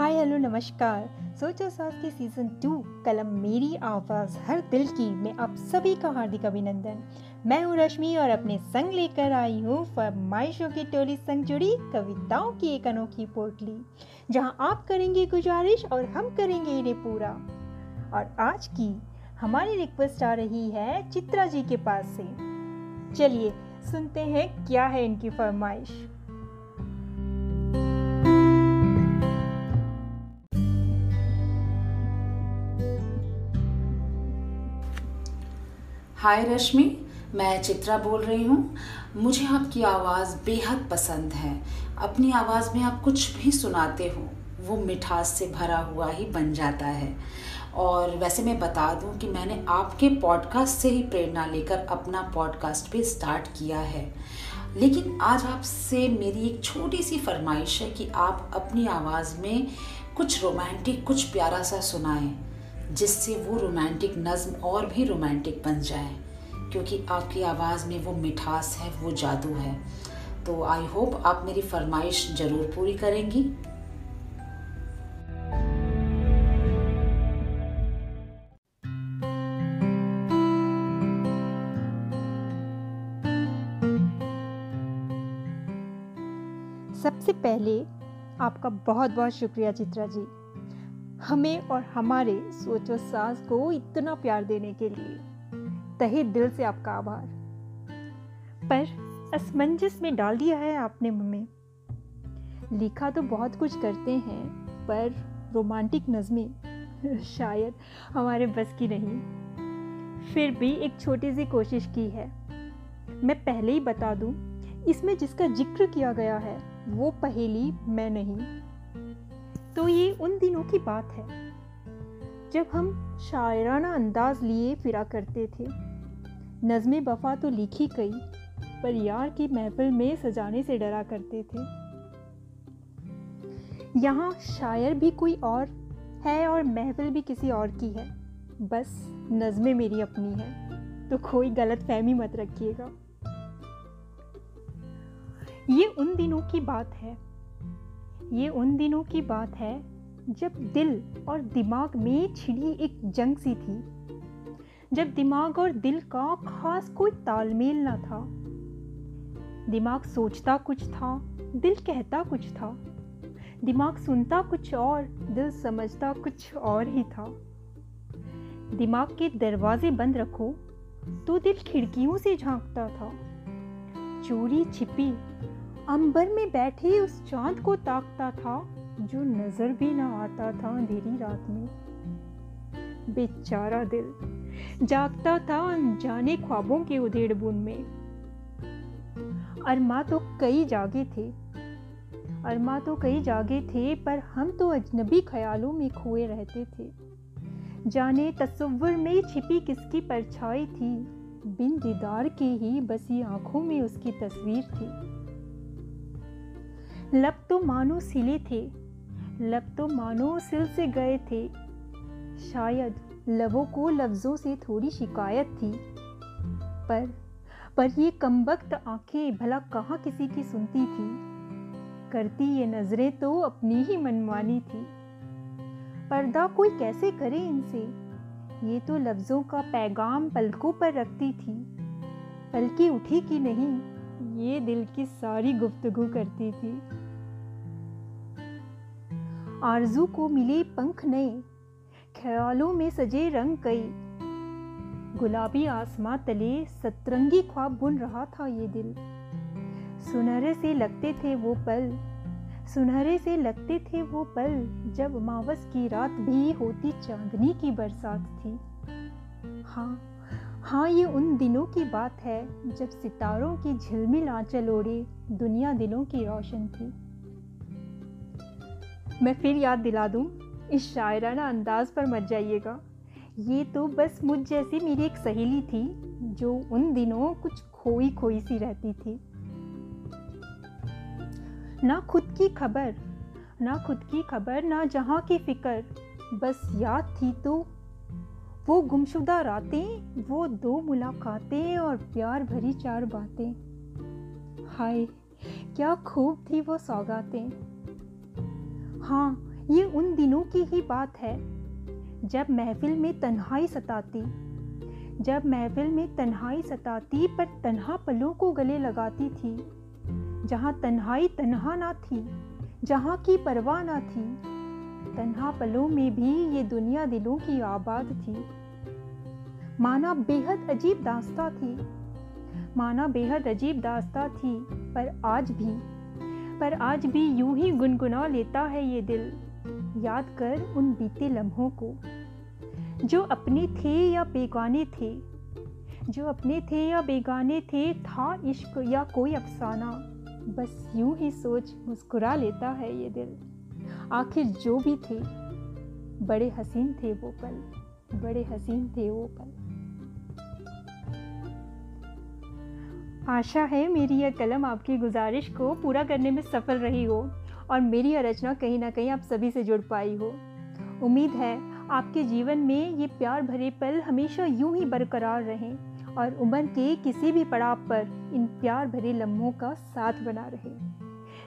हाय, hello, नमस्कार। सोचो सास के सीज़न टू कलम मेरी आवाज़, हर दिल की, में आप सभी का हार्दिक अभिनंदन। मैं हूँ रश्मि और अपने संग लेकर आई हूँ फरमाइशों की टोली संग जुड़ी कविताओं की एक अनोखी पोटली, जहाँ आप करेंगे गुजारिश और हम करेंगे इन्हें पूरा। और आज की हमारी रिक्वेस्ट आ रही है चित्रा जी के पास से। चलिए, सुनते हैं क्या है इनकी फरमाइश। हाय रश्मि मैं चित्रा बोल रही हूँ। मुझे आपकी आवाज़ बेहद पसंद है। अपनी आवाज़ में आप कुछ भी सुनाते हो, वो मिठास से भरा हुआ ही बन जाता है। और वैसे मैं बता दूँ कि मैंने आपके पॉडकास्ट से ही प्रेरणा लेकर अपना पॉडकास्ट भी स्टार्ट किया है। लेकिन आज आपसे मेरी एक छोटी सी फरमाइश है कि आप अपनी आवाज़ में कुछ रोमांटिक कुछ प्यारा सा सुनाएँ। जिससे वो रोमांटिक नज्म और भी रोमांटिक बन जाए, क्योंकि आपकी आवाज़ में वो मिठास है, वो जादू है। तो आई होप आप मेरी फरमाइश ज़रूर पूरी करेंगी। सबसे पहले आपका बहुत बहुत शुक्रिया चित्रा जी। हमें और हमारे सोचो सास को इतना प्यार देने के लिए। तहे दिल से आपका आभार। पर असमंजस में डाल दिया है आपने मम्मी लिखा तो बहुत कुछ करते हैं, पर रोमांटिक नज़में शायद हमारे बस की नहीं। फिर भी एक छोटी सी कोशिश की है। मैं पहले ही बता दूँ, इसमें जिसका ज़िक्र किया गया है, वो पहेली मैं नहीं। तो ये उन दिनों की बात है, जब हम शायराना अंदाज लिए फिरा करते थे। नज़म वफा तो लिखी गई, पर यार की महफिल में सजाने से डरा करते थे। यहाँ शायर भी कोई और है और महफिल भी किसी और की है। बस नज़में मेरी अपनी है तो कोई गलत फहमी मत रखिएगा। ये उन दिनों की बात है ये उन दिनों की बात है जब दिल और दिमाग में छिड़ी एक जंग सी थी। जब दिमाग और दिल का खास कोई तालमेल ना था। दिमाग सोचता कुछ था, दिल कहता कुछ था। दिमाग सुनता कुछ और, दिल समझता कुछ और ही था। दिमाग के दरवाजे बंद रखो तो दिल खिड़कियों से झांकता था। चोरी छिपी अंबर में बैठे उस चाँद को ताकता था, जो नज़र भी ना आता था अंधेरी रात में। बेचारा दिल जागता था अनजाने ख्वाबों के उधेड़ बुन में। अरमा तो कई जागे थे, अरमा तो कई जागे थे, पर हम तो अजनबी ख्यालों में खोए रहते थे। जाने तस्वुर में छिपी किसकी परछाई थी, बिन दीदार के ही बसी आँखों में उसकी तस्वीर थी। लब तो मानो सिले थे लब तो मानो सिल से गए थे। शायद लबों को लफ्ज़ों से थोड़ी शिकायत थी। पर पर ये कमबख्त आँखें भला कहाँ किसी की सुनती थी? करती ये नज़रें तो अपनी ही मनमानी थी। पर्दा कोई कैसे करे इनसे? ये तो लफ्ज़ों का पैगाम पलकों पर रखती थी। पलकी उठी कि नहीं, ये दिल की सारी गुफ्तगु करती थी। आरज़ू को मिले पंख नए, ख्यालों में सजे रंग कई। गुलाबी आसमां तले सतरंगी ख्वाब बुन रहा था ये दिल। सुनहरे से लगते थे वो पल, सुनहरे से लगते थे वो पल, जब मावस की रात भी होती चांदनी की बरसात थी। हाँ हाँ ये उन दिनों की बात है, जब सितारों की झिलमिल आंचल ओढ़े, दुनिया दिलों की रोशन थी। मैं फिर याद दिला दूँ, इस शायराना अंदाज पर मत जाइएगा। ये तो बस मुझ जैसी मेरी एक सहेली थी, जो उन दिनों कुछ खोई खोई सी रहती थी। ना खुद की खबर, ना खुद की खबर, ना जहाँ की फ़िक्र, बस याद थी तो। वो गुमशुदा रातें, वो दो मुलाकातें और प्यार भरी चार बातें। हाय, क्या खूब थी वो सौगातें। हाँ ये उन दिनों की ही बात है, जब महफिल में तन्हाई सताती। जब महफिल में तन्हाई सताती, पर तन्हा पलों को गले लगाती थी। जहाँ तन्हाई तन्हा ना थी, जहाँ की परवाह ना थी, तन्हा पलों में भी ये दुनिया दिलों की आबाद थी। माना बेहद अजीब दास्ता थी, माना बेहद अजीब दास्ता थी, पर आज भी पर आज भी यूँ ही गुनगुना लेता है ये दिल। याद कर उन बीते लम्हों को। जो अपने थे या बेगाने थे। जो अपने थे या बेगाने थे, था इश्क या कोई अफसाना। बस यूँ ही सोच मुस्कुरा लेता है ये दिल। आखिर जो भी थे, बड़े हसीन थे वो पल। बड़े हसीन थे वो पल। आशा है मेरी यह कलम आपकी गुजारिश को पूरा करने में सफल रही हो और मेरी यह रचना कहीं ना कहीं आप सभी से जुड़ पाई हो। उम्मीद है आपके जीवन में ये प्यार भरे पल हमेशा यूँ ही बरकरार रहें और उम्र के किसी भी पड़ाव पर इन प्यार भरे लम्हों का साथ बना रहे।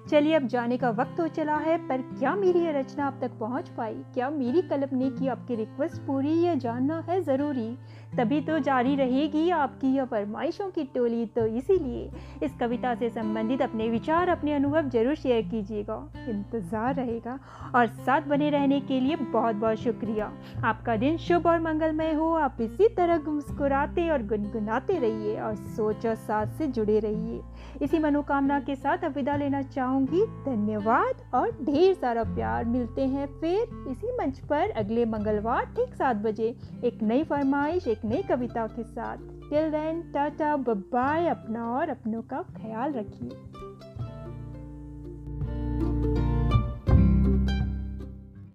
चलिए अब जाने का वक्त हो चला है, पर क्या मेरी यह रचना आप तक पहुँच पाई? क्या मेरी कलम ने की आपकी रिक्वेस्ट पूरी ये जानना है ज़रूरी? तभी तो जारी रहेगी आपकी यह फरमाइशों की टोली। तो इसीलिए इस कविता से संबंधित अपने विचार, अपने अनुभव ज़रूर शेयर कीजिएगा। इंतज़ार रहेगा और साथ बने रहने के लिए बहुत बहुत शुक्रिया। आपका दिन शुभ और मंगलमय हो। आप इसी तरह मुस्कुराते और गुनगुनाते रहिए और सोच और साथ से जुड़े रहिए। इसी मनोकामना के साथ अब विदा लेना चाहूँगी। धन्यवाद और ढेर सारा प्यार। मिलते हैं फिर इसी मंच पर अगले मंगलवार ठीक सात बजे। एक नई फरमाइश नई कविता के साथ। टिल देन टाटा बाय अपना और अपनों का ख्याल रखिए।